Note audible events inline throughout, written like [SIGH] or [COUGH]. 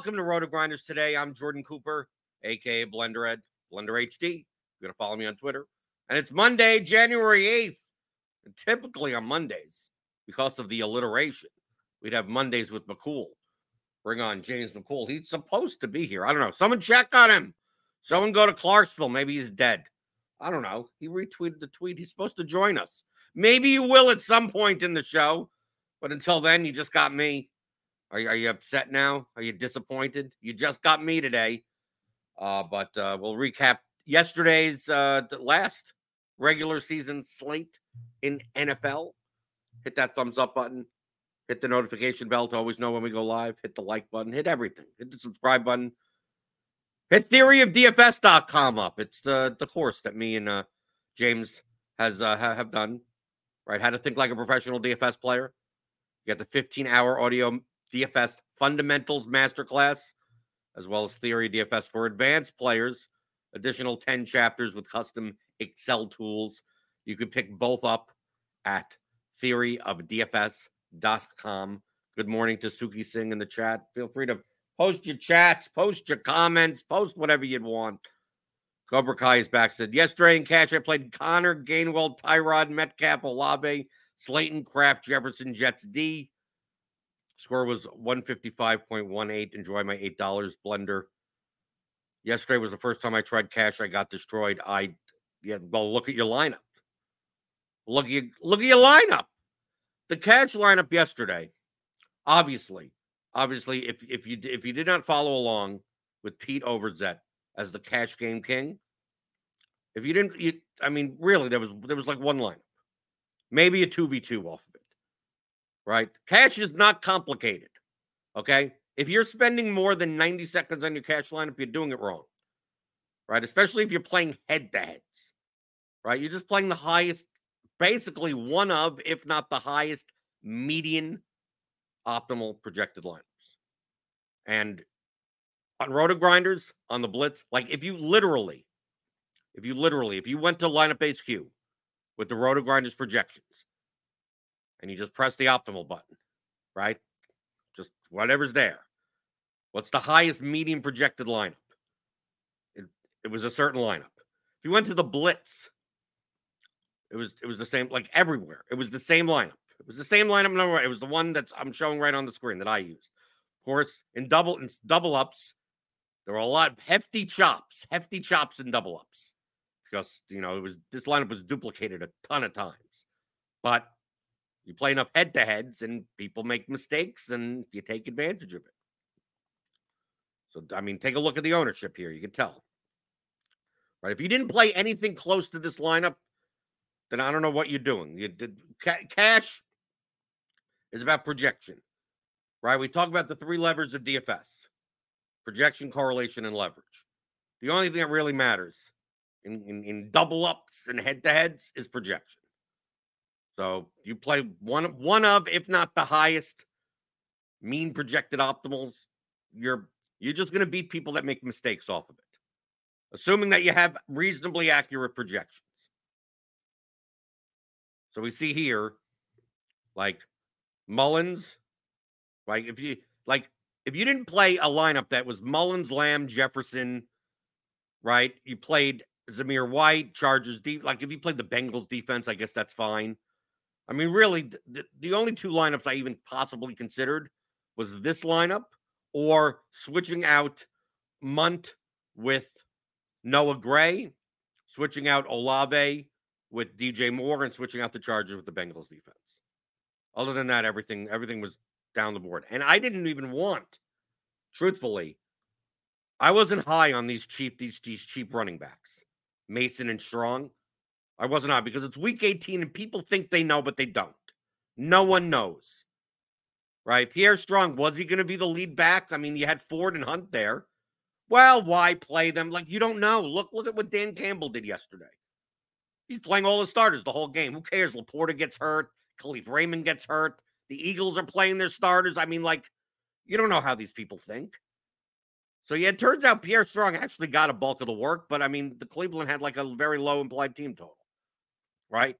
Welcome to Roto Grinders today. I'm Jordan Cooper, aka Blender Ed, Blender HD. You're gonna follow me on Twitter. And it's Monday, January 8th. And typically on Mondays, because of the alliteration, we'd have Mondays with McCool. Bring on James McCool. He's supposed to be here. I don't know. Someone check on him. Someone go to Clarksville. Maybe he's dead. I don't know. He retweeted the tweet. He's supposed to join us. Maybe you will at some point in the show, but until then, you just got me. Are you, are you upset now? Are you disappointed? You just got me today. Uh, but uh, we'll recap yesterday's uh, last regular season slate in NFL. Hit that thumbs up button. Hit the notification bell to always know when we go live. Hit the like button. Hit everything. Hit the subscribe button. Hit theoryofdfs.com up. It's the, the course that me and uh, James has uh, have done right? How to think like a professional DFS player. You got the 15 hour audio DFS fundamentals masterclass, as well as theory DFS for advanced players. Additional 10 chapters with custom Excel tools. You can pick both up at theoryofdfs.com. Good morning to Suki Singh in the chat. Feel free to post your chats, post your comments, post whatever you'd want. Cobra Kai is back. Said yesterday in cash, I played Conner, Gainwell, Tyrod, Metcalf, Olave, Slayton, Kraft, Jefferson, Jets D. Score was 155.18. Enjoy my $8 blender. Yesterday was the first time I tried cash. I got destroyed. I yeah, well, look at your lineup. Look at your, look at your lineup. The cash lineup yesterday, obviously, obviously, if if you if you did not follow along with Pete Overzet as the cash game king, if you didn't, you, I mean, really, there was there was like one lineup, maybe a two v two off right? Cash is not complicated. Okay, if you're spending more than ninety seconds on your cash lineup, you're doing it wrong, right? Especially if you're playing head to heads, right? You're just playing the highest, basically one of, if not the highest, median optimal projected lineups, and on roto grinders on the blitz like if you literally if you literally if you went to lineup hq with the roto grinders projections and you just press the optimal button right? Just whatever's there. What's the highest median projected lineup? It, it was a certain lineup. If you went to the blitz it was it was the same like everywhere. It was the same lineup. It was the same lineup number it was the one that's i'm showing right on the screen that i used of course in double in double ups there were a lot of hefty chops, hefty chops and double ups. Because you know it was this lineup was duplicated a ton of times. But you play enough head to heads and people make mistakes and you take advantage of it. So I mean, take a look at the ownership here. You can tell. Right. If you didn't play anything close to this lineup, then I don't know what you're doing. You did ca- cash is about projection. Right? We talk about the three levers of DFS projection, correlation, and leverage. The only thing that really matters in, in, in double ups and head to heads is projection. So you play one one of, if not the highest mean projected optimals, you're you're just going to beat people that make mistakes off of it, assuming that you have reasonably accurate projections. So we see here, like Mullens, like if you like if you didn't play a lineup that was Mullens, Lamb, Jefferson, right? You played Zamir White, Chargers deep. Like if you played the Bengals defense, I guess that's fine. I mean, really, the, the only two lineups I even possibly considered was this lineup or switching out Munt with Noah Gray, switching out Olave with DJ Moore, and switching out the Chargers with the Bengals defense. Other than that, everything everything was down the board. And I didn't even want, truthfully, I wasn't high on these cheap these these cheap running backs, Mason and Strong. I wasn't high because it's week 18 and people think they know, but they don't. No one knows. Right? Pierre Strong, was he going to be the lead back? I mean, you had Ford and Hunt there. Well, why play them? Like you don't know. Look, look at what Dan Campbell did yesterday. He's playing all the starters the whole game. Who cares? LaPorta gets hurt. Kalif Raymond gets hurt. The Eagles are playing their starters. I mean, like, you don't know how these people think. So yeah, it turns out Pierre Strong actually got a bulk of the work, but I mean, the Cleveland had like a very low implied team total, right?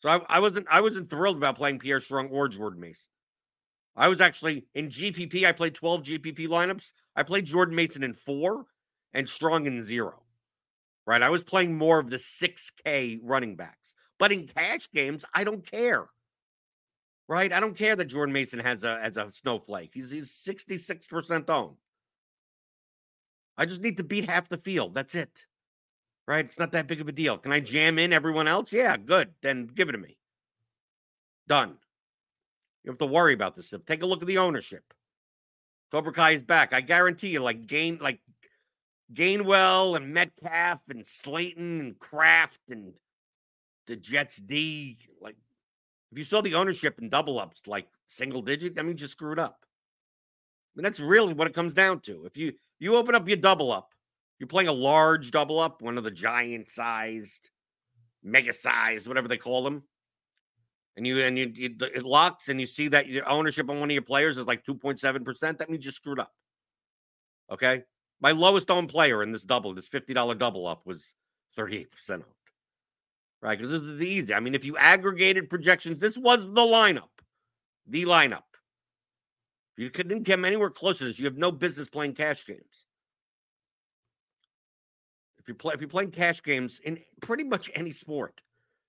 So I, I wasn't I wasn't thrilled about playing Pierre Strong or Jordan Mason. I was actually in GPP. I played 12 GPP lineups. I played Jordan Mason in four and Strong in zero. Right. I was playing more of the 6K running backs. But in cash games, I don't care right? I don't care that Jordan Mason has a as a snowflake. He's he's 66% owned. I just need to beat half the field. That's it. Right? It's not that big of a deal. Can I jam in everyone else? Yeah, good. Then give it to me. Done. You have to worry about this stuff. Take a look at the ownership. Cobra Kai is back. I guarantee you, like Gain, like Gainwell and Metcalf and Slayton and Kraft and the Jets D, like if you saw the ownership in double ups like single digit, I mean, just screwed up. I mean, that's really what it comes down to. If you you open up your double up, you're playing a large double up, one of the giant sized, mega sized, whatever they call them, and you and you, you it locks and you see that your ownership on one of your players is like 2.7 percent. That means you screwed up. Okay, my lowest owned player in this double, this fifty dollar double up, was 38 percent owned right? Because this is the easy. I mean, if you aggregated projections, this was the lineup, the lineup. If you couldn't come anywhere close to this, you have no business playing cash games. If you play, if you're playing cash games in pretty much any sport,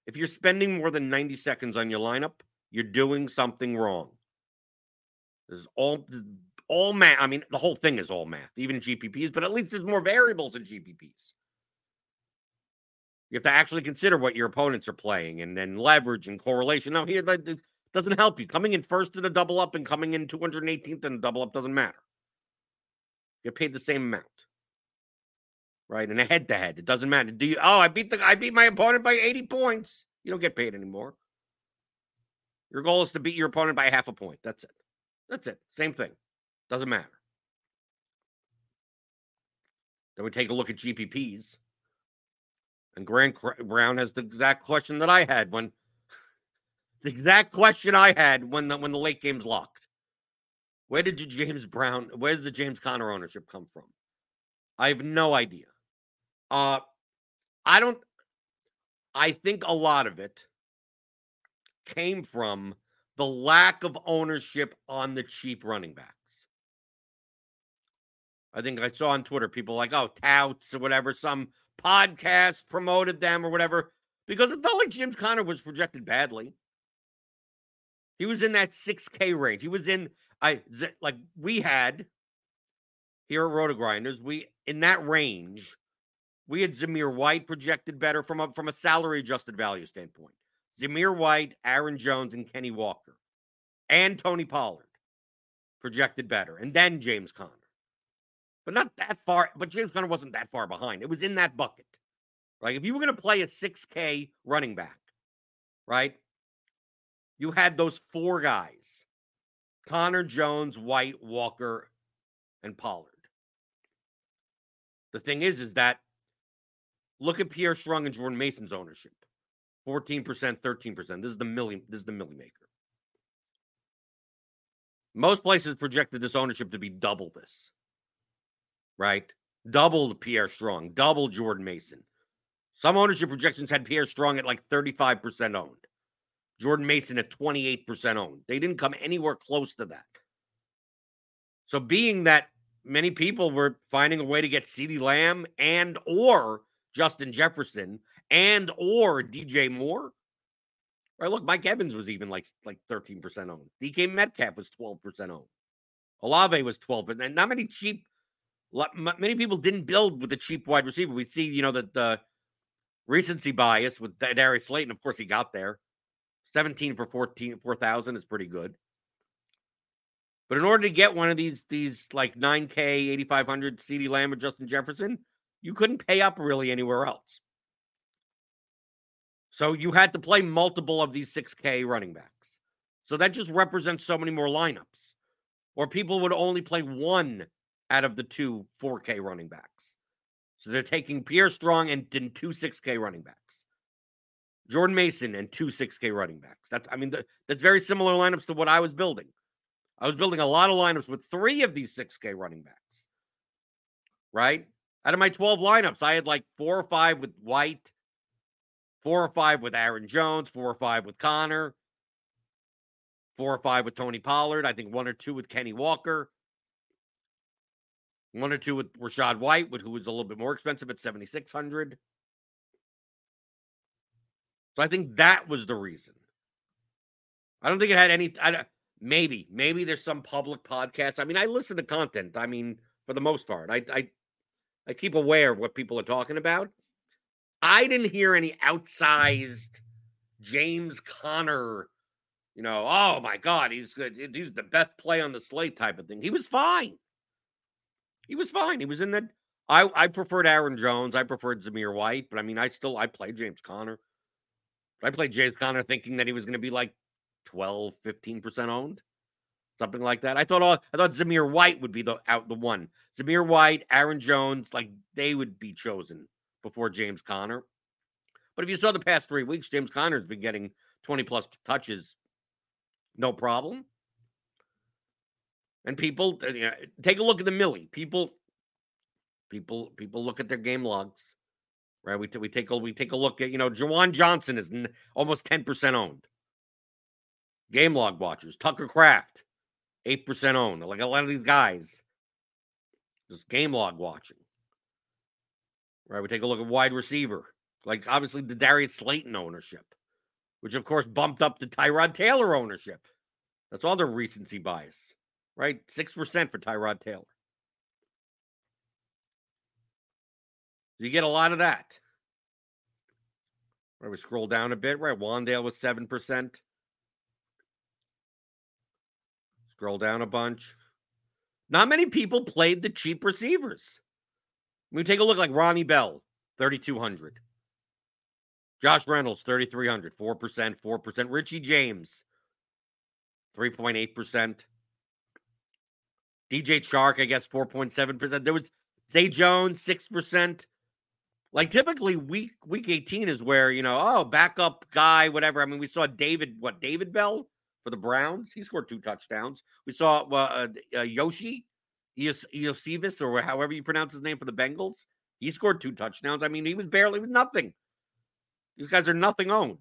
if you're spending more than 90 seconds on your lineup, you're doing something wrong. This is all all math. I mean, the whole thing is all math, even GPPs, but at least there's more variables in GPPs. You have to actually consider what your opponents are playing and then leverage and correlation. Now, here that doesn't help you. Coming in first in a double up and coming in 218th in a double up doesn't matter. You get paid the same amount. Right? And a head to head, it doesn't matter. Do you oh I beat the I beat my opponent by 80 points. You don't get paid anymore. Your goal is to beat your opponent by half a point. That's it. That's it. Same thing. Doesn't matter. Then we take a look at GPPs. And Grant Brown has the exact question that I had when [LAUGHS] the exact question I had when the when the late game's locked. Where did James Brown, where did the James Conner ownership come from? I have no idea. Uh I don't I think a lot of it came from the lack of ownership on the cheap running backs. I think I saw on Twitter people like, oh, touts or whatever, some podcast promoted them or whatever, because it felt like James Conner was projected badly. He was in that 6K range. He was in I like we had here at Roto Grinders, we in that range, we had Zamir White projected better from a from a salary adjusted value standpoint. Zamir White, Aaron Jones, and Kenny Walker, and Tony Pollard projected better, and then James Conner but not that far. But James Conner wasn't that far behind. It was in that bucket, right? If you were going to play a 6K running back, right? You had those four guys Conner, Jones, White, Walker, and Pollard. The thing is, is that look at Pierre Strong and Jordan Mason's ownership. 14%, 13%. This is the milli, this is the milli maker. Most places projected this ownership to be double this. Right? Double Pierre Strong, double Jordan Mason. Some ownership projections had Pierre Strong at like 35% owned. Jordan Mason at 28% owned. They didn't come anywhere close to that. So being that many people were finding a way to get CeeDee Lamb and or Justin Jefferson and or DJ Moore. Right, look, Mike Evans was even like like 13% owned. DK Metcalf was 12% owned. Olave was 12, and not many cheap many people didn't build with a cheap wide receiver. We see, you know, that the recency bias with Darius Slayton. Of course, he got there. 17 for 14, 4,000 is pretty good. But in order to get one of these, these like 9K, 8,500 CeeDee Lamb or Justin Jefferson, you couldn't pay up really anywhere else. So you had to play multiple of these 6K running backs. So that just represents so many more lineups. Or people would only play one out of the two 4K running backs. So they're taking Pierre Strong and, and two 6K running backs. Jordan Mason and two 6K running backs. That's I mean the, that's very similar lineups to what I was building. I was building a lot of lineups with three of these 6K running backs. Right? Out of my 12 lineups, I had like four or five with White, four or five with Aaron Jones, four or five with Conner, four or five with Tony Pollard, I think one or two with Kenny Walker, one or two with Rachaad White, who was a little bit more expensive at 7,600. So I think that was the reason. I don't think it had any. I, maybe, maybe there's some public podcast. I mean, I listen to content. I mean, for the most part, I, I, I keep aware of what people are talking about. I didn't hear any outsized James Conner, you know, oh my God, he's good. He's the best play on the slate type of thing. He was fine. He was fine. He was in that. I, I preferred Aaron Jones. I preferred Zamir White, but I mean, I still I played James Conner. I played James Conner thinking that he was going to be like 12, 15% owned something like that. I thought all I thought Zamir White would be the out the one. Zamir White, Aaron Jones, like they would be chosen before James Conner. But if you saw the past three weeks, James Conner's been getting 20 plus touches, no problem. And people uh, you know, take a look at the Millie. People, people, people look at their game logs, right? We, t- we take a we take a look at you know Juwan Johnson is n- almost 10 percent owned. Game log watchers, Tucker Kraft, 8% owned. Like a lot of these guys, just game log watching. Right? We take a look at wide receiver. Like obviously the Darius Slayton ownership, which of course bumped up the Tyrod Taylor ownership. That's all the recency bias, right? 6% for Tyrod Taylor. You get a lot of that. Right, we scroll down a bit, right? Wan'Dale was 7%. Scroll down a bunch. Not many people played the cheap receivers. We take a look like Ronnie Bell, 3,200. Josh Reynolds, 3,300, 4%, 4%. Richie James, 3.8%. DJ Chark, I guess, 4.7%. There was Zay Jones, 6%. Like typically week week 18 is where, you know, oh, backup guy, whatever. I mean, we saw David, what, David Bell for the Browns? He scored two touchdowns. We saw uh, uh, Yoshi Iosivas, or however you pronounce his name for the Bengals. He scored two touchdowns. I mean, he was barely with nothing. These guys are nothing owned.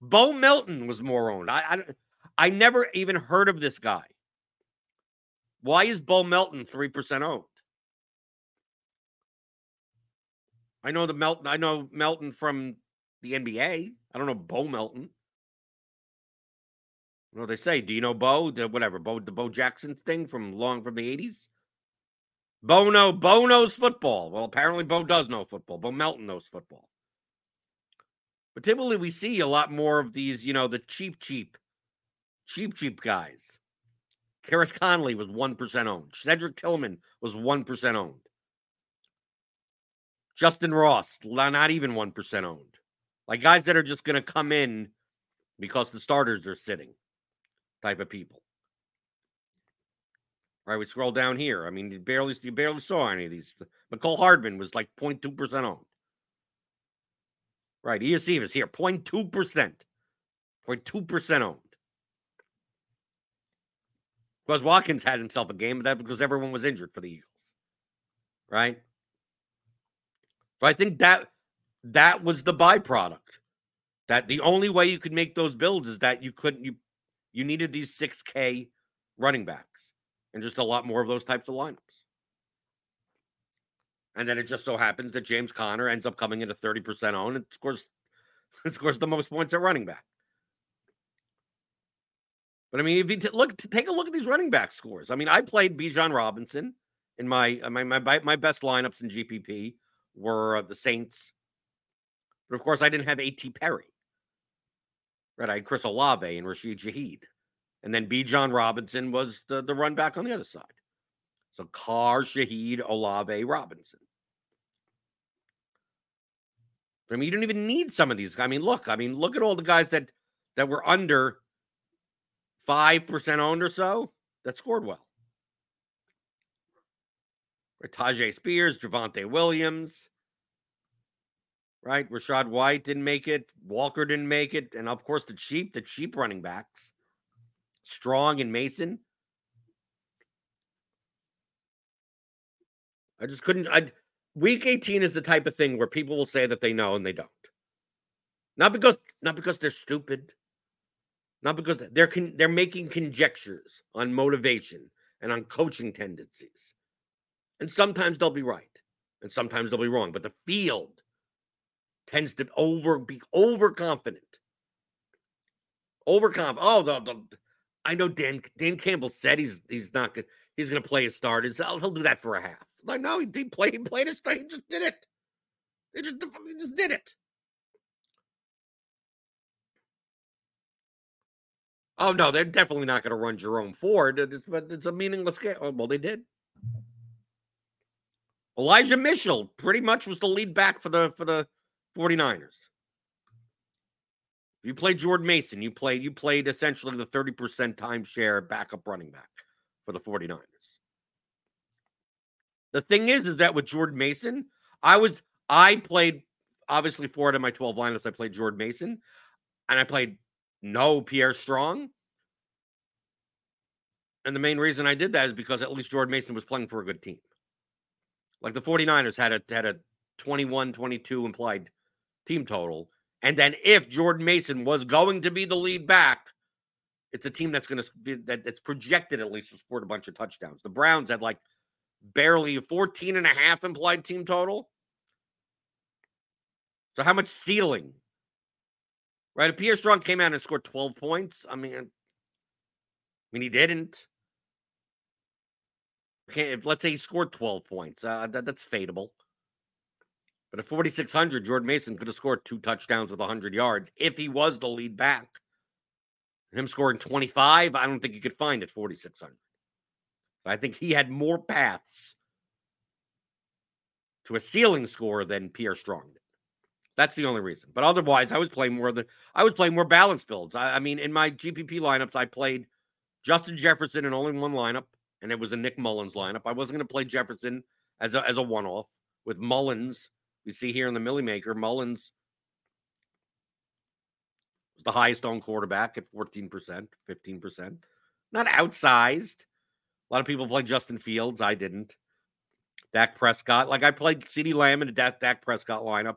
Bo Melton was more owned. I, I I never even heard of this guy. Why is Bo Melton 3% owned? I know the Melton. I know Melton from the NBA. I don't know Bo Melton. Know they say? Do you know Bo? The whatever Bo the Bo Jackson thing from long from the eighties. Bo knows football. Well, apparently Bo does know football. Bo Melton knows football. But typically we see a lot more of these, you know, the cheap, cheap, cheap, cheap guys. Chris Conley was 1% owned. Cedric Tillman was 1% owned. Justin Ross, not even 1% owned. Like guys that are just going to come in because the starters are sitting type of people. Right, we scroll down here. I mean, you barely you barely saw any of these. Mecole Hardman was like 0.2% owned. Right, Iosivas here, 0.2%. 0.2% owned. Because Watkins had himself a game, but that because everyone was injured for the Eagles. Right? So I think that that was the byproduct. That the only way you could make those builds is that you couldn't you you needed these 6K running backs and just a lot more of those types of lineups. And then it just so happens that James Conner ends up coming into 30% own and scores [LAUGHS] scores the most points at running back. But I mean, if you t- look, take a look at these running back scores. I mean, I played Bijan Robinson in my my my my best lineups in GPP were uh, the Saints, but of course I didn't have A.T. Perry. Right, I had Chris Olave and Rashid Shaheed, and then Bijan Robinson was the the run back on the other side. So Carr, Shaheed, Olave, Robinson. I mean, you don't even need some of these. I mean, look, I mean, look at all the guys that that were under 5% owned or so that scored well. Tyjae Spears, Javonte Williams, right? Rachaad White didn't make it. Walker didn't make it. And of course, the cheap, the cheap running backs, Strong and Mason. I just couldn't. I week 18 is the type of thing where people will say that they know and they don't. Not because not because they're stupid, not because they're con- they're making conjectures on motivation and on coaching tendencies. And sometimes they'll be right, and sometimes they'll be wrong. But the field tends to over be overconfident. Overconfident. Oh, the, the I know Dan Dan Campbell said he's he's not good. He's going to play his starters. He'll do that for a half. Like no, he, he played. He played his. He just did it. He just, he just did it. Oh no, they're definitely not going to run Jerome Ford. It's, it's a meaningless game. Oh, well, they did. Elijah Mitchell pretty much was the lead back for the for the 49ers. If you played Jordan Mason, you played you played essentially the 30% timeshare backup running back for the 49ers. The thing is, is that with Jordan Mason, I was I played obviously four out of my 12 lineups. I played Jordan Mason, and I played no Pierre Strong. And the main reason I did that is because at least Jordan Mason was playing for a good team. Like the 49ers had a had a 21 22 implied team total. And then if Jordan Mason was going to be the lead back, it's a team that's going to be that that's projected at least to score a bunch of touchdowns. The Browns had like barely 14 and a half implied team total. So how much ceiling right? If Pierre Strong came out and scored 12 points, I mean, I mean, he didn't. Okay, if let's say he scored 12 points, uh, that, that's fadeable. But at 4,600, Jordan Mason could have scored two touchdowns with 100 yards if he was the lead back. Him scoring 25, I don't think you could find at 4,600. I think he had more paths to a ceiling score than Pierre Strong did. That's the only reason. But otherwise, I was playing more the I was playing more balanced builds. I, I mean, in my GPP lineups, I played Justin Jefferson in only one lineup, and it was a Nick Mullens lineup. I wasn't going to play Jefferson as a as a one off with Mullens. We see here in the Millie Maker, Mullens was the highest owned quarterback at 14%, 15%. Not outsized. A lot of people play Justin Fields. I didn't. Dak Prescott. Like I played CeeDee Lamb in a Dak, Prescott lineup.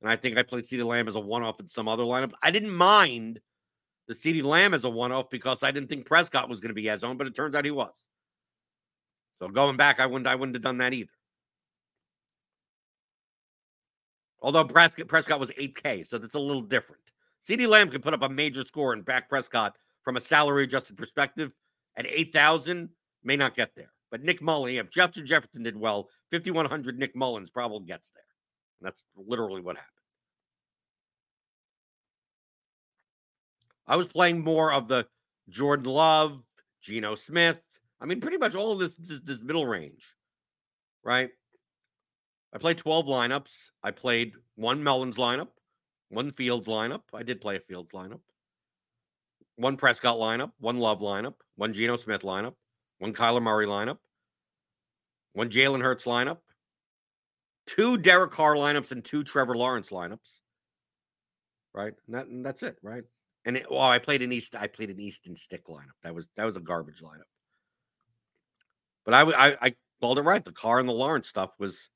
And I think I played CeeDee Lamb as a one off in some other lineups. I didn't mind the CeeDee Lamb as a one off because I didn't think Prescott was going to be as own, but it turns out he was. So going back, I wouldn't I wouldn't have done that either. Although Prescott, was 8K, so that's a little different. CeeDee Lamb could put up a major score and back Prescott from a salary adjusted perspective at 8,000, may not get there. But Nick Mullen, if Justin Jefferson did well, 5,100 Nick Mullens probably gets there. And that's literally what happened. I was playing more of the Jordan Love, Geno Smith. I mean, pretty much all of this, this, this middle range, right? I played 12 lineups. I played one Mullens lineup, one Fields lineup. I did play a Fields lineup, one Prescott lineup, one Love lineup, one Geno Smith lineup, one Kyler Murray lineup, one Jalen Hurts lineup, two Derek Carr lineups, and two Trevor Lawrence lineups. Right, and, that, and that's it. Right, and it, well, I played an East. I played an Easton Stick lineup. That was that was a garbage lineup. But I I, I called it right. The Carr and the Lawrence stuff was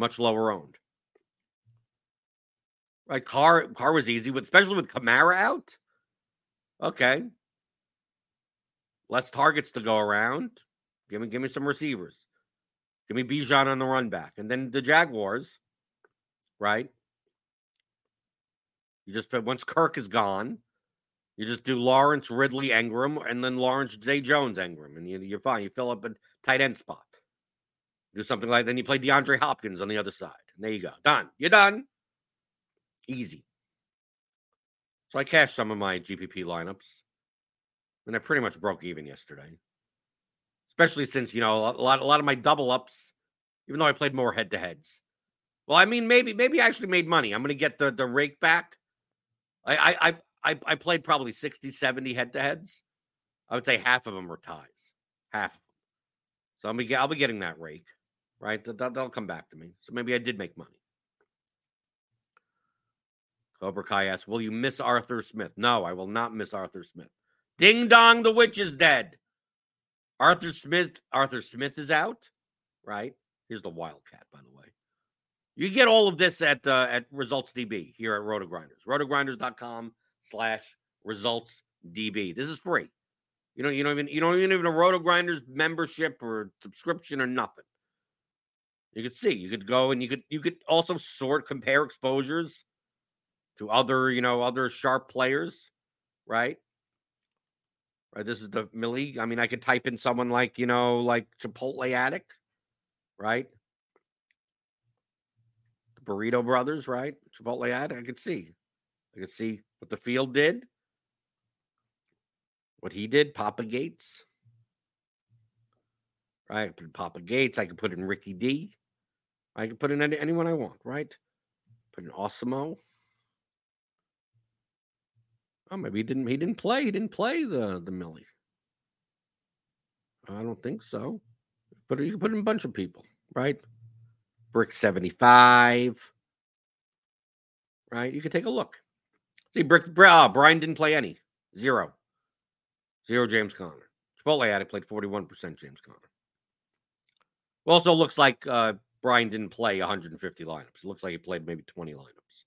much lower owned. Right, Carr Carr was easy with, especially with Kamara out. Okay, less targets to go around. Give me give me some receivers. Give me Bijan on the run back, and then the Jaguars. Right, you just once Kirk is gone, you just do Lawrence, Ridley, Engram, and then Lawrence, Zay Jones, Engram, and you, are fine. You fill up a tight end spot. Do something like then you play DeAndre Hopkins on the other side. And there you go. Done. You're done. Easy. So I cashed some of my GPP lineups, and I pretty much broke even yesterday. Especially since you know a lot, a lot of my double ups, even though I played more head to heads. Well, I mean, maybe, maybe I actually made money. I'm going to get the the rake back. I, I, I, I played probably 60, 70 head to heads. I would say half of them were ties. Half of them. So be, I'll be getting that rake right? that'll they'll come back to me. So maybe I did make money. Cobra Kai asks, Will you miss Arthur Smith? No, I will not miss Arthur Smith. Ding dong, the witch is dead. Arthur Smith, Arthur Smith is out, right? Here's the Wildcat, by the way. You get all of this at uh, at Results DB here at RotoGrinders. RotoGrinders.com slash results DB. This is free. You know, you don't even you don't even have a RotoGrinders membership or subscription or nothing. You could see, you could go and you could you could also sort compare exposures to other, you know, other sharp players, right? Right. This is the Millie. I mean, I could type in someone like, you know, like Chipotle Addict, right? The Burrito Brothers, right? Chipotle Addict. I could see. I could see what the field did, what he did, Papa Gates. Right. I could put Papa Gates. I could put in Ricky D. I can put in any, anyone I want, right? Put in Osimo. Oh, maybe he didn't. He didn't play. He didn't play the the Millie. I don't think so. But you can put in a bunch of people, right? Brick seventy five. Right. You can take a look. See, Brick. Uh, Brian didn't play any. Zero. Zero. James Conner. Chipotle Addict played forty one percent. James Conner. Also looks like uh, Brian didn't play 150 lineups. It looks like he played maybe 20 lineups.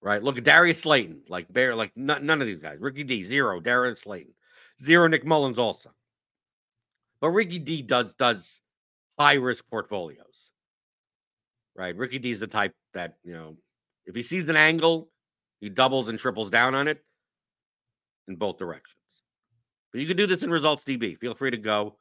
Right. Look at Darius Slayton, like Bear, like n- none of these guys. Ricky D, zero. Darius Slayton, zero. Nick Mullens also. But Ricky D does does high risk portfolios. Right. Ricky D is the type that, you know, if he sees an angle, he doubles and triples down on it in both directions. But you can do this in results DB. Feel free to go.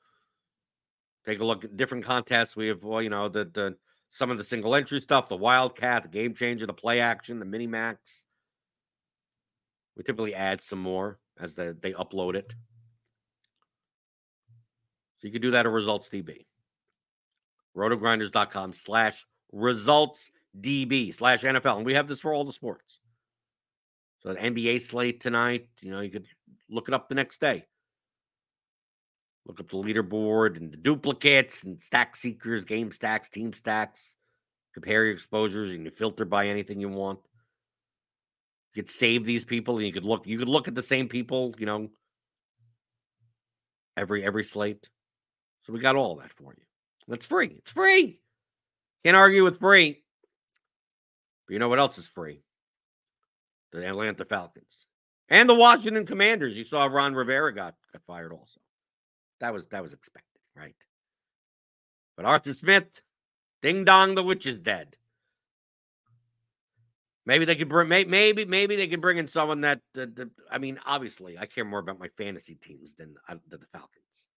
Take a look at different contests. We have, well, you know, the the some of the single entry stuff, the Wildcat, the Game Changer, the Play Action, the Mini Max. We typically add some more as the, they upload it. So you can do that at Results DB. Rotogrinders.com slash results DB slash NFL. And we have this for all the sports. So the NBA slate tonight, you know, you could look it up the next day. Look up the leaderboard and the duplicates and stack seekers, game stacks, team stacks. Compare your exposures and you filter by anything you want. You could save these people and you could look you could look at the same people, you know, every every slate. So we got all that for you. That's free. It's free. Can't argue with free. But you know what else is free? The Atlanta Falcons. And the Washington Commanders. You saw Ron Rivera got, got fired also. That was that was expected, right? But Arthur Smith, ding dong, the witch is dead. Maybe they could bring maybe maybe they could bring in someone that uh, I mean, obviously, I care more about my fantasy teams than, uh, the Falcons.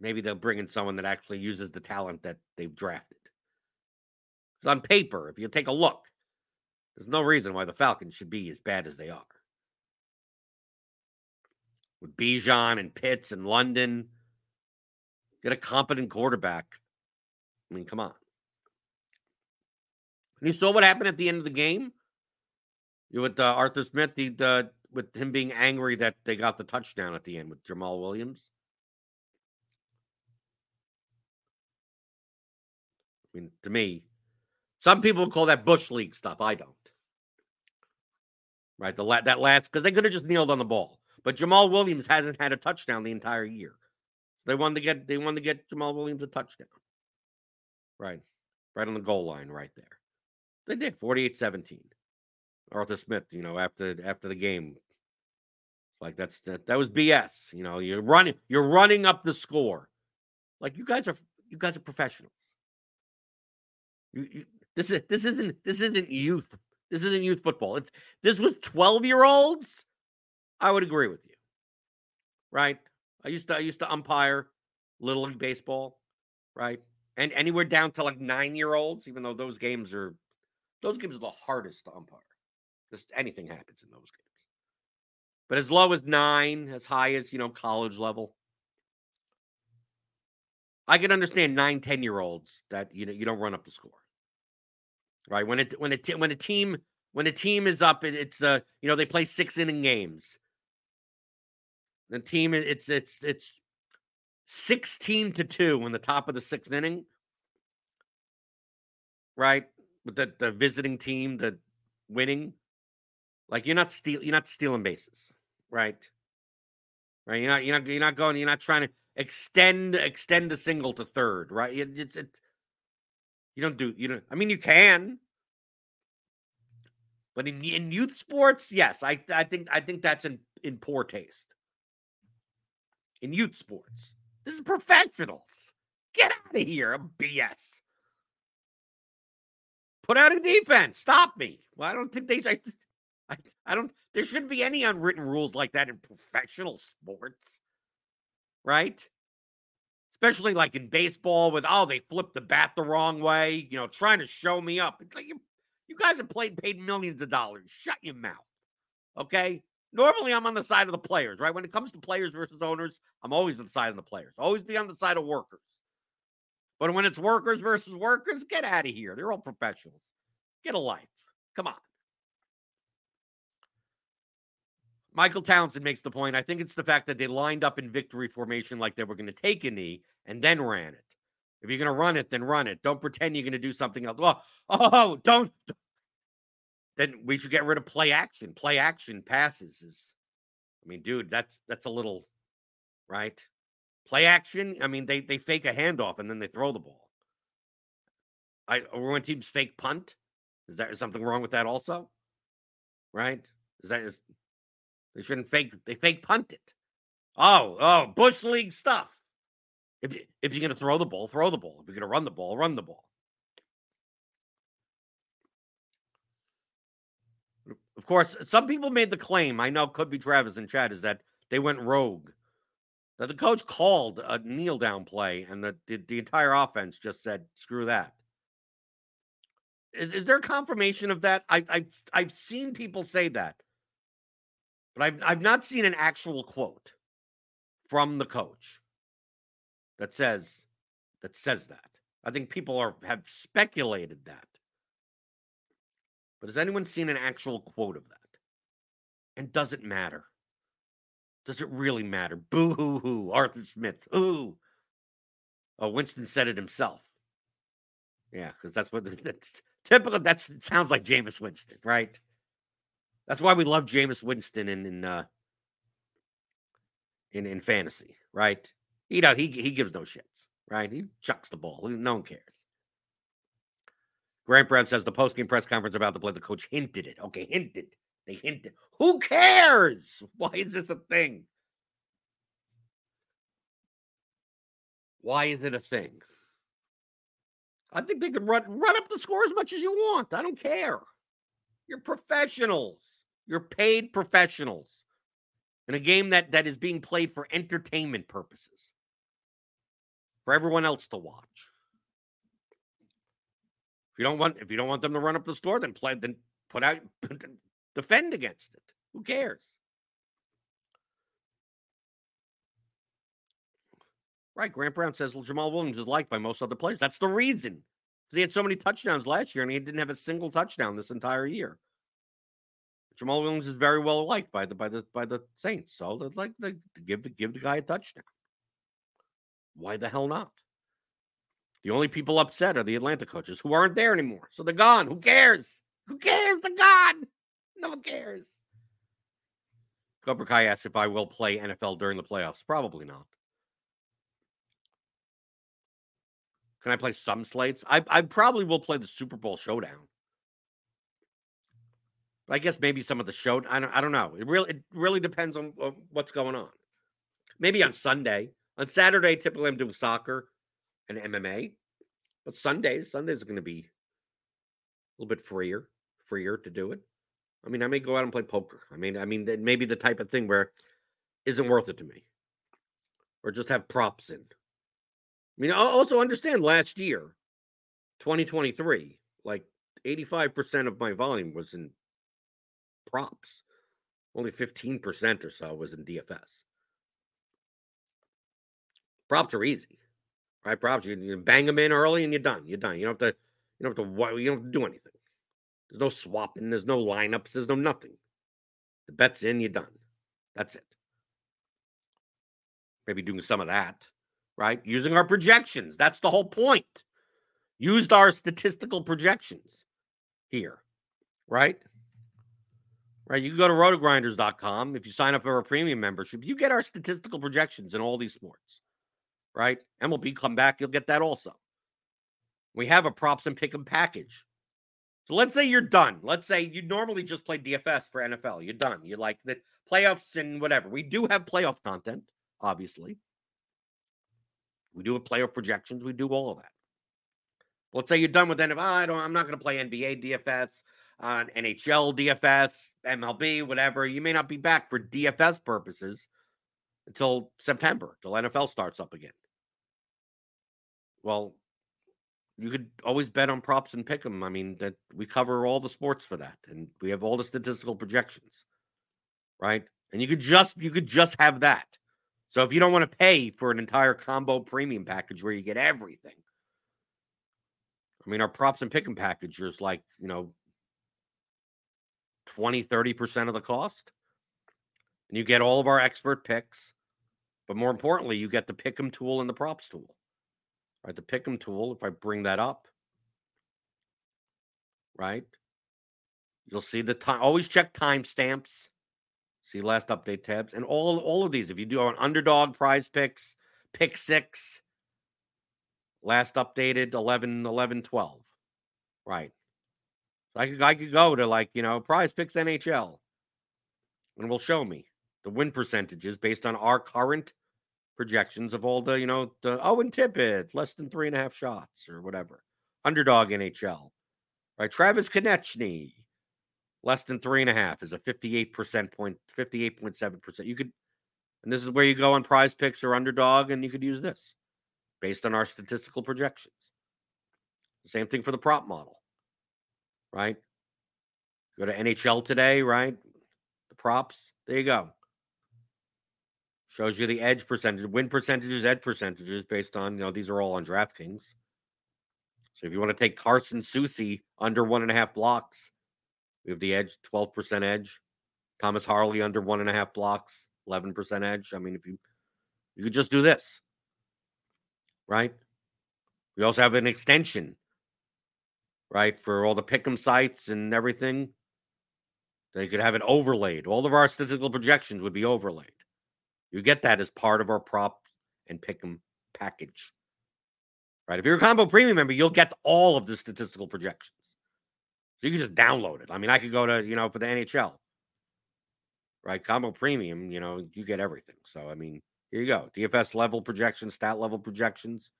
Maybe they'll bring in someone that actually uses the talent that they've drafted. Because on paper, if you take a look, there's no reason why the Falcons should be as bad as they are with Bijan and Pitts and London. Get a competent quarterback. I mean, come on. And you saw what happened at the end of the game. You with uh, Arthur Smith. He uh, with him being angry that they got the touchdown at the end with Jamaal Williams. I mean, to me, some people call that bush league stuff. I don't. Right, the la- that last because they could have just kneeled on the ball, but Jamaal Williams hasn't had a touchdown the entire year. They wanted to get they wanted to get Jamaal Williams a touchdown. Right, right on the goal line, right there. They did 48-17. Arthur Smith, you know, after after the game, like that's that, that was BS. You know, you're running you're running up the score. Like you guys are you guys are professionals. You, you, this is this isn't this isn't youth. This isn't youth football. If this was 12 year olds, I would agree with you. Right? I used to I used to umpire little league baseball, right? And anywhere down to like nine year olds, even though those games are those games are the hardest to umpire. Just anything happens in those games. But as low as nine, as high as you know, college level. I can understand nine, 10 year olds that you know you don't run up the score. Right. When it when it when a team when a team is up, it, it's uh, you know, they play six inning games. The team it's it's it's 16 to 2 in the top of the sixth inning. Right? With the, the visiting team, the winning. Like you're not steal you're not stealing bases, right? Right? You're not you're not you're not going, you're not trying to extend extend the single to third, right? It, it, you don't do you don't I mean you can. But in, in youth sports, yes, I I think I think that's in, in poor taste. In youth sports. This is professionals. Get out of here. BS. Put out a defense. Stop me. Well, I don't think they I, I, don't there shouldn't be any unwritten rules like that in professional sports. Right? especially like in baseball with oh they flipped the bat the wrong way you know trying to show me up it's like you, you guys have played paid millions of dollars shut your mouth okay normally i'm on the side of the players right when it comes to players versus owners i'm always on the side of the players always be on the side of workers but when it's workers versus workers get out of here they're all professionals get a life come on Michael Townsend makes the point. I think it's the fact that they lined up in victory formation like they were going to take a knee and then ran it. If you're going to run it, then run it. Don't pretend you're going to do something else. Well, oh, don't. Then we should get rid of play action. Play action passes is, I mean, dude, that's that's a little, right? Play action. I mean, they they fake a handoff and then they throw the ball. I when teams fake punt. Is there something wrong with that also? Right? Is that is they shouldn't fake. They fake punt it. Oh, oh, bush league stuff. If you, if you're going to throw the ball, throw the ball. If you're going to run the ball, run the ball. Of course, some people made the claim. I know could be Travis and Chad is that they went rogue. That the coach called a kneel down play, and that the, the entire offense just said, "Screw that." Is, is there confirmation of that? I, I've I've seen people say that but I've I've not seen an actual quote from the coach that says that says that. I think people are have speculated that. But has anyone seen an actual quote of that? And does it matter? Does it really matter? Boo hoo hoo, Arthur Smith. Ooh. Oh, Winston said it himself. Yeah, because that's what [LAUGHS] that's typical. That sounds like Jameis Winston, right? That's why we love Jameis Winston in in uh, in in fantasy, right? You know, he he gives no shits, right? He chucks the ball. No one cares. Grant Brown says the post-game press conference about the play, the coach hinted it. Okay, hinted. They hinted. Who cares? [LAUGHS] Why is this a thing? Why is it a thing? I think they could run run up the score as much as you want. I don't care. You're professionals. You're paid professionals in a game that that is being played for entertainment purposes for everyone else to watch. If you don't want if you don't want them to run up the score, then play then put out [LAUGHS] defend against it. Who cares? Right. Grant Brown says Jamaal Williams is liked by most other players. That's the reason. Because he had so many touchdowns last year and he didn't have a single touchdown this entire year. Jamaal Williams is very well liked by the by the by the Saints. So they'd like to give the give the guy a touchdown. Why the hell not? The only people upset are the Atlanta coaches who aren't there anymore. So they're gone. Who cares? Who cares? They're gone. No one cares. Cobra Kai asked if I will play NFL during the playoffs. Probably not. Can I play some slates? I, I probably will play the Super Bowl showdown. But I guess maybe some of the show. I don't. I don't know. It really. It really depends on, on what's going on. Maybe on Sunday. On Saturday, typically I'm doing soccer and MMA. But Sundays, Sundays are going to be a little bit freer, freer to do it. I mean, I may go out and play poker. I mean, I mean, that may be the type of thing where isn't worth it to me, or just have props in. I mean, I also understand last year, 2023, like 85% of my volume was in props. Only 15% or so was in DFS. Props are easy, right? Props you, you bang them in early and you're done. You're done. You don't have to. You don't have to. You don't have to do anything. There's no swapping. There's no lineups. There's no nothing. The bet's in. You're done. That's it. Maybe doing some of that, right? Using our projections. That's the whole point. Used our statistical projections here, right? Right. You can go to rotogrinders.com. If you sign up for a premium membership, you get our statistical projections in all these sports right? MLB come back, you'll get that also. We have a props and pick 'em package. So let's say you're done. Let's say you normally just play DFS for NFL. You're done. You like the playoffs and whatever. We do have playoff content, obviously. We do have playoff projections. We do all of that. Let's say you're done with NFL. I don't. I'm not going to play NBA DFS, on uh, NHL DFS, MLB, whatever. You may not be back for DFS purposes until September, till NFL starts up again. Well, you could always bet on props and pick them. I mean, that we cover all the sports for that, and we have all the statistical projections, right? And you could just you could just have that. So if you don't want to pay for an entire combo premium package where you get everything, I mean, our props and pick 'em package is like you know 20 30% of the cost and you get all of our expert picks but more importantly you get the pick 'em tool and the props tool right? The Pick'em tool, if I bring that up, right? You'll see the time. Always check timestamps. See last update tabs and all all of these. If you do an underdog prize picks, pick six, last updated 11, 11, 12. Right. So I could I could go to like, you know, prize picks NHL and it will show me the win percentages based on our current projections of all the, you know, the oh, Owen Tippett, less than three and a half shots or whatever. Underdog NHL, right? Travis Konecny, less than three and a half is a 58% point, 58.7%. You could, and this is where you go on prize picks or underdog, and you could use this based on our statistical projections. Same thing for the prop model, right? Go to NHL today, right? The props, there you go. Shows you the edge percentage, win percentages, edge percentages based on, you know, these are all on DraftKings. So if you want to take Carson Soucy under one and a half blocks, we have the edge, 12% edge. Thomas Harley under one and a half blocks, 11% edge. I mean, if you you could just do this, right? We also have an extension, right, for all the pick'em sites and everything. They could have it overlaid. All of our statistical projections would be overlaid. You get that as part of our prop and pick 'em package. Right? If you're a combo premium member, you'll get all of the statistical projections. So you can just download it. I mean, I could go to, you know, for the NHL. Right? Combo premium, you know, you get everything. So I mean, here you go. DFS level projections, stat level projections,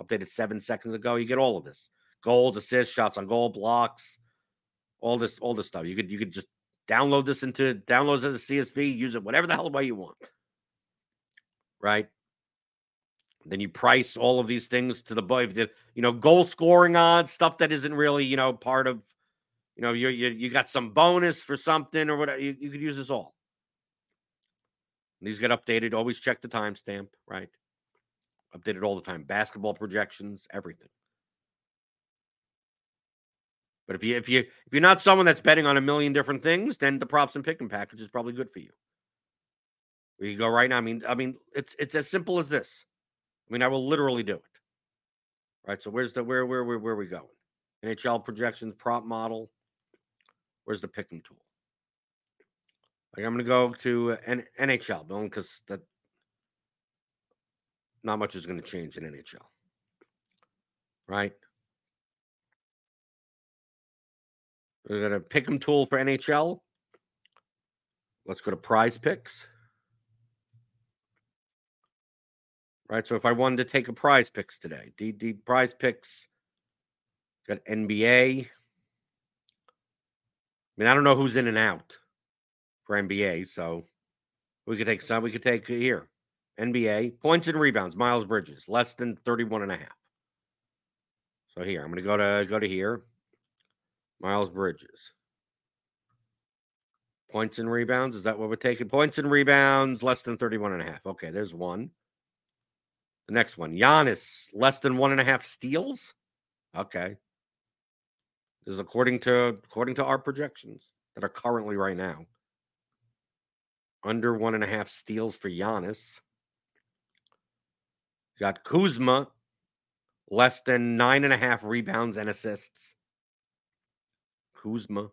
updated seven seconds ago. You get all of this. Goals, assists, shots on goal, blocks, all this, all this stuff. You could you could just download this into downloads as a CSV, use it whatever the hell way you want right? Then you price all of these things to the you know goal scoring odds stuff that isn't really you know part of you know you you you got some bonus for something or whatever you, you could use this all. These get updated. Always check the timestamp, right? Updated all the time. Basketball projections, everything. But if you if you if you're not someone that's betting on a million different things, then the props and pick 'em package is probably good for you. You go right now. I mean, I mean, it's it's as simple as this. I mean, I will literally do it. Right. So where's the where where where where are we going? NHL projections, prop model. Where's the pick'em tool? Like I'm to go to uh, N- NHL, because that not much is to change in NHL. Right? We're going to pick 'em tool for NHL. Let's go to prize picks. Right. So if I wanted to take a prize picks today, D, D prize picks got NBA. I mean, I don't know who's in and out for NBA, so we could take some. We could take here NBA points and rebounds. Miles Bridges less than 31 and a half. So here I'm going to go to go to here. Miles Bridges. Points and rebounds. Is that what we're taking? Points and rebounds, less than 31 and a half. Okay, there's one. The next one, Giannis, less than one and a half steals. Okay. This is according to according to our projections that are currently right now. Under one and a half steals for Giannis. got Kuzma, less than nine and a half rebounds and assists. Kuzma.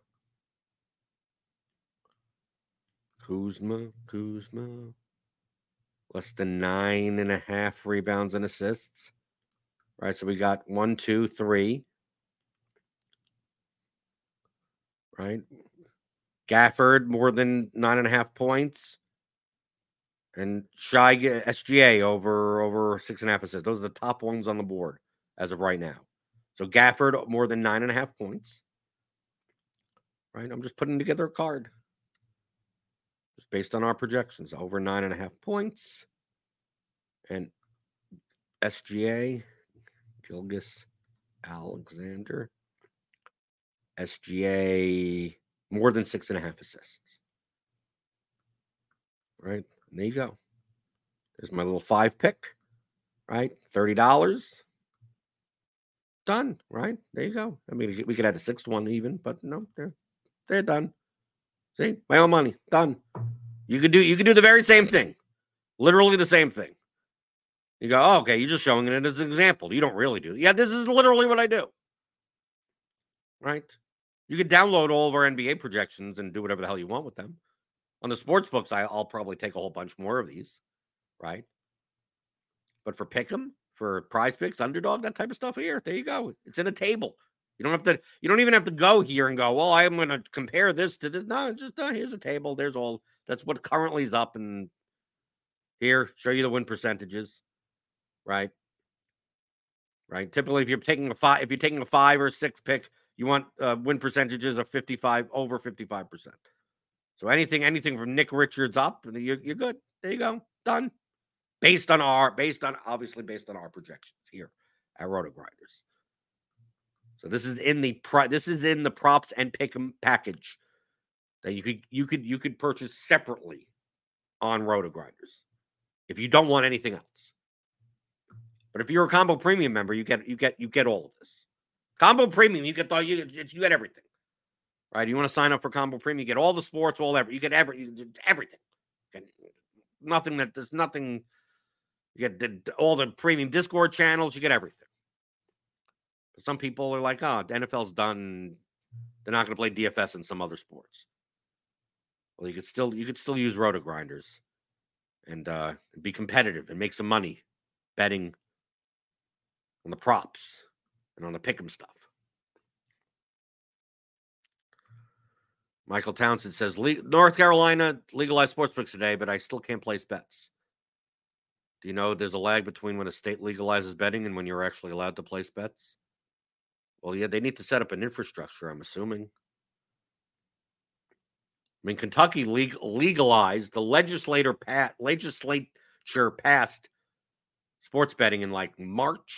Kuzma, Kuzma. Less than nine and a half rebounds and assists. Right. So we got one, two, three. Right. Gafford more than nine and a half points. And Shai SGA over over six and a half assists. Those are the top ones on the board as of right now. So Gafford more than nine and a half points. Right. I'm just putting together a card. Just based on our projections, over nine and a half points. And SGA, Gilgis Alexander, SGA more than six and a half assists. Right. And there you go. There's my little five pick. Right. $30. Done. Right. There you go. I mean, we could add a sixth one even, but no, they're they're done. See, my own money. Done. You could do you could do the very same thing. Literally the same thing. You go, oh, okay, you're just showing it as an example. You don't really do. It. Yeah, this is literally what I do. Right? You can download all of our NBA projections and do whatever the hell you want with them. On the sports books, I, will probably take a whole bunch more of these, right? But for Pick'em, for Prize Picks, Underdog, that type of stuff here, there you go. It's in a table. You don't have to. You don't even have to go here and go. Well, I'm going to compare this to this. No, just uh, here's a table. There's all. That's what currently is up, and here show you the win percentages, right? Right. Typically, if you're taking a five, if you're taking a five or six pick, you want uh, win percentages of 55 over 55 percent. So anything, anything from Nick Richards up, you're, you're good. There you go, done. Based on our, based on obviously based on our projections here at Roto Grinders. So this is in the pri- this is in the props and pick 'em package that you could you could you could purchase separately on Roto Grinders if you don't want anything else. But if you're a combo premium member, you get you get you get all of this. Combo premium, you get the you, you get everything. Right? You want to sign up for combo premium, you get all the sports, all every you get every everything. nothing that there's nothing. You get the, all the premium Discord channels, you get everything. Some people are like, oh, the NFL's done. They're not going to play DFS in some other sports. Well, you could still you could still use roto grinders and uh, be competitive and make some money betting on the props and on the pick'em stuff. Michael Townsend says North Carolina legalized sportsbooks today, but I still can't place bets. Do you know there's a lag between when a state legalizes betting and when you're actually allowed to place bets? Well, yeah, they need to set up an infrastructure, I'm assuming. I mean, Kentucky legalized the legislator pat legislature passed sports betting in like March,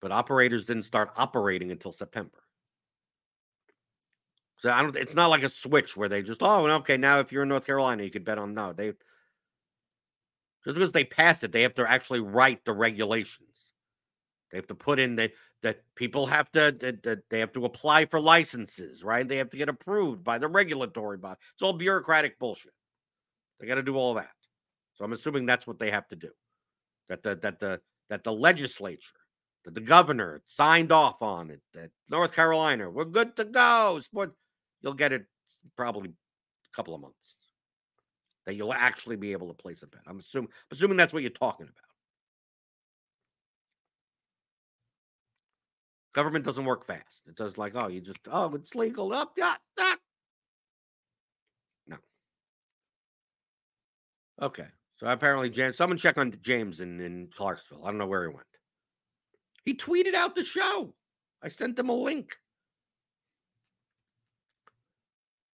but operators didn't start operating until September. So I don't. It's not like a switch where they just oh okay now if you're in North Carolina you could bet on no they just because they passed it they have to actually write the regulations. They have to put in that that people have to that, they have to apply for licenses, right? They have to get approved by the regulatory body. It's all bureaucratic bullshit. They got to do all that. So I'm assuming that's what they have to do. That the that the that the legislature, that the governor signed off on it. That North Carolina, we're good to go. Sport, you'll get it probably a couple of months. That you'll actually be able to place a bet. I'm assuming assuming that's what you're talking about. Government doesn't work fast. It does like, oh, you just, oh, it's legal. Up, oh, yeah, that. No. Okay. So apparently, James, someone check on James in, in Clarksville. I don't know where he went. He tweeted out the show. I sent him a link.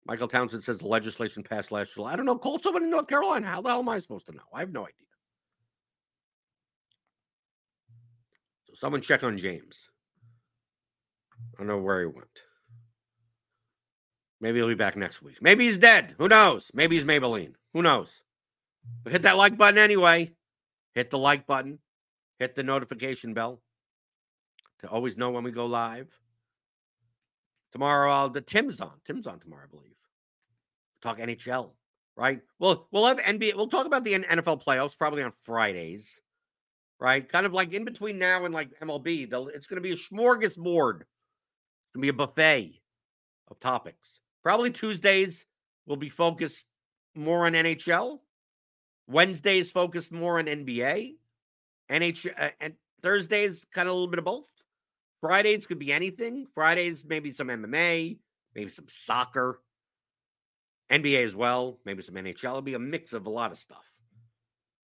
Michael Townsend says the legislation passed last July. I don't know. Call someone in North Carolina. How the hell am I supposed to know? I have no idea. So someone check on James. I don't know where he went. Maybe he'll be back next week. Maybe he's dead. Who knows? Maybe he's Maybelline. Who knows? But hit that like button anyway. Hit the like button. Hit the notification bell to always know when we go live. Tomorrow, I'll, the Tim's on. Tim's on tomorrow, I believe. Talk NHL, right? Well, we'll have NBA. We'll talk about the NFL playoffs probably on Fridays, right? Kind of like in between now and like MLB. It's going to be a smorgasbord to be a buffet of topics. Probably Tuesdays will be focused more on NHL. Wednesdays focused more on NBA. NHL uh, and Thursdays kind of a little bit of both. Fridays could be anything. Fridays maybe some MMA, maybe some soccer, NBA as well, maybe some NHL. It'll be a mix of a lot of stuff,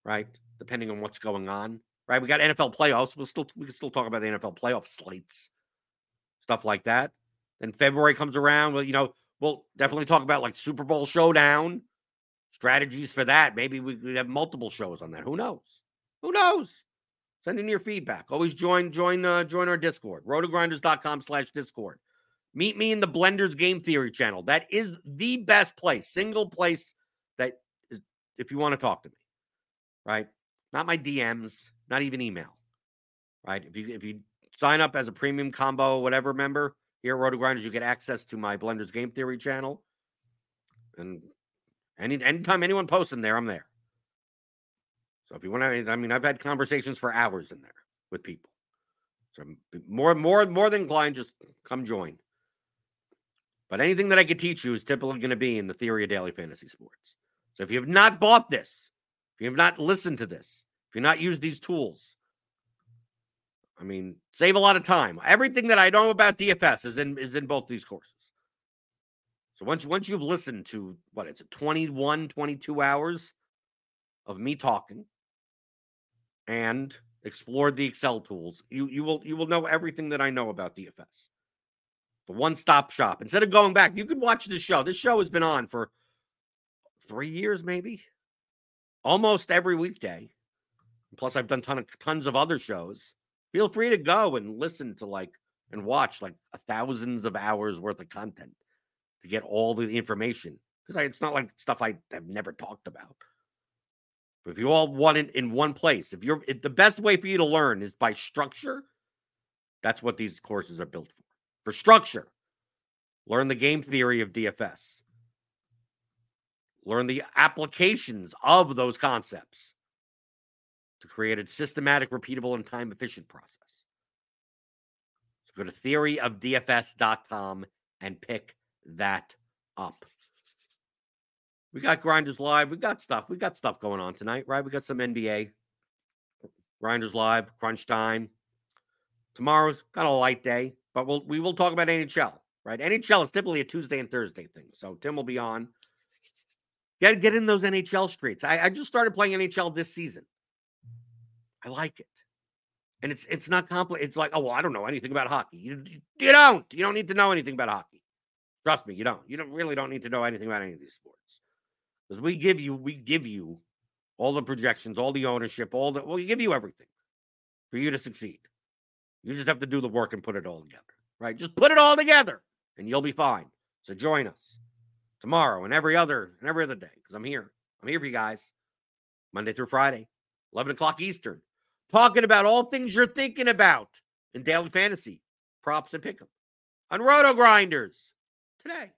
right? Depending on what's going on, right? We got NFL playoffs. We'll still we can still talk about the NFL playoff slates stuff like that. Then February comes around. Well, you know, we'll definitely talk about like Super Bowl showdown strategies for that. Maybe we could have multiple shows on that. Who knows? Who knows? Send in your feedback. Always join, join, uh, join our Discord. Rotogrinders.com slash Discord. Meet me in the Blenders Game Theory channel. That is the best place, single place that is, if you want to talk to me, right? Not my DMs, not even email, right? If you if you sign up as a premium combo, whatever member here at Roto Grinders, you get access to my Blenders Game Theory channel. And any anytime anyone posts in there, I'm there. So if you want to, I mean, I've had conversations for hours in there with people. So more, more, more than inclined, just come join. But anything that I could teach you is typically going to be in the theory of daily fantasy sports. So if you have not bought this, if you have not listened to this, if you've not used these tools, I mean, save a lot of time. Everything that I know about DFS is in is in both these courses. So once once you've listened to what it's 21 22 hours of me talking and explored the Excel tools, you you will you will know everything that I know about DFS. The one-stop shop. Instead of going back, you could watch this show. This show has been on for 3 years maybe. Almost every weekday. Plus I've done ton of, tons of other shows feel free to go and listen to like and watch like thousands of hours worth of content to get all the information because it's not like stuff I have never talked about. But if you all want it in one place, if you're if the best way for you to learn is by structure, that's what these courses are built for. For structure, learn the game theory of DFS. Learn the applications of those concepts to create a systematic, repeatable, and time efficient process. So go to theoryofdfs.com and pick that up. We got Grinders Live. We got stuff. We got stuff going on tonight, right? We got some NBA. Grinders Live, crunch time. Tomorrow's kind of a light day, but we'll we will talk about NHL, right? NHL is typically a Tuesday and Thursday thing. So Tim will be on. Get get in those NHL streets. I, I just started playing NHL this season. I like it. And it's it's not complicated. It's like, oh well, I don't know anything about hockey. You, you don't. You don't need to know anything about hockey. Trust me, you don't. You don't really don't need to know anything about any of these sports. Because we give you, we give you all the projections, all the ownership, all the well, we give you everything for you to succeed. You just have to do the work and put it all together. Right? Just put it all together and you'll be fine. So join us tomorrow and every other and every other day. Because I'm here. I'm here for you guys. Monday through Friday, 11 o'clock Eastern talking about all things you're thinking about in daily fantasy, props and pick 'em on Roto Grinders today.